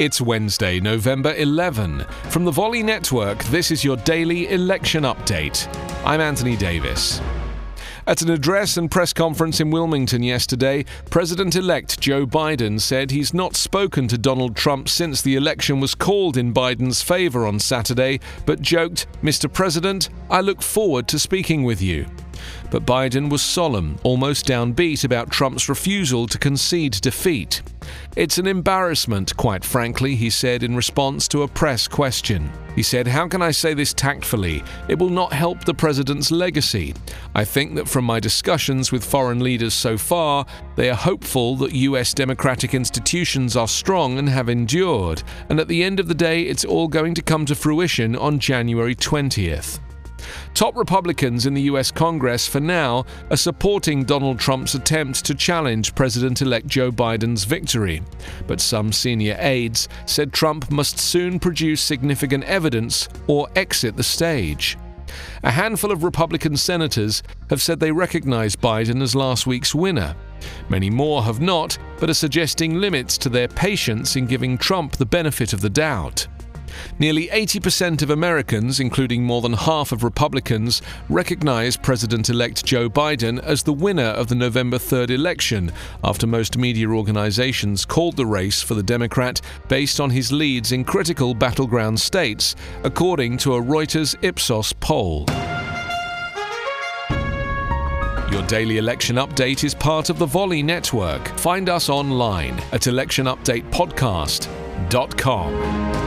It's Wednesday, November 11. From the Volley Network, this is your daily election update. I'm Anthony Davis. At an address and press conference in Wilmington yesterday, President elect Joe Biden said he's not spoken to Donald Trump since the election was called in Biden's favor on Saturday, but joked, Mr. President, I look forward to speaking with you. But Biden was solemn, almost downbeat about Trump's refusal to concede defeat. It's an embarrassment, quite frankly, he said in response to a press question. He said, How can I say this tactfully? It will not help the president's legacy. I think that from my discussions with foreign leaders so far, they are hopeful that US democratic institutions are strong and have endured, and at the end of the day, it's all going to come to fruition on January 20th. Top Republicans in the US Congress for now are supporting Donald Trump's attempt to challenge President elect Joe Biden's victory. But some senior aides said Trump must soon produce significant evidence or exit the stage. A handful of Republican senators have said they recognize Biden as last week's winner. Many more have not, but are suggesting limits to their patience in giving Trump the benefit of the doubt. Nearly 80% of Americans, including more than half of Republicans, recognize President elect Joe Biden as the winner of the November 3rd election, after most media organizations called the race for the Democrat based on his leads in critical battleground states, according to a Reuters Ipsos poll. Your daily election update is part of the Volley Network. Find us online at electionupdatepodcast.com.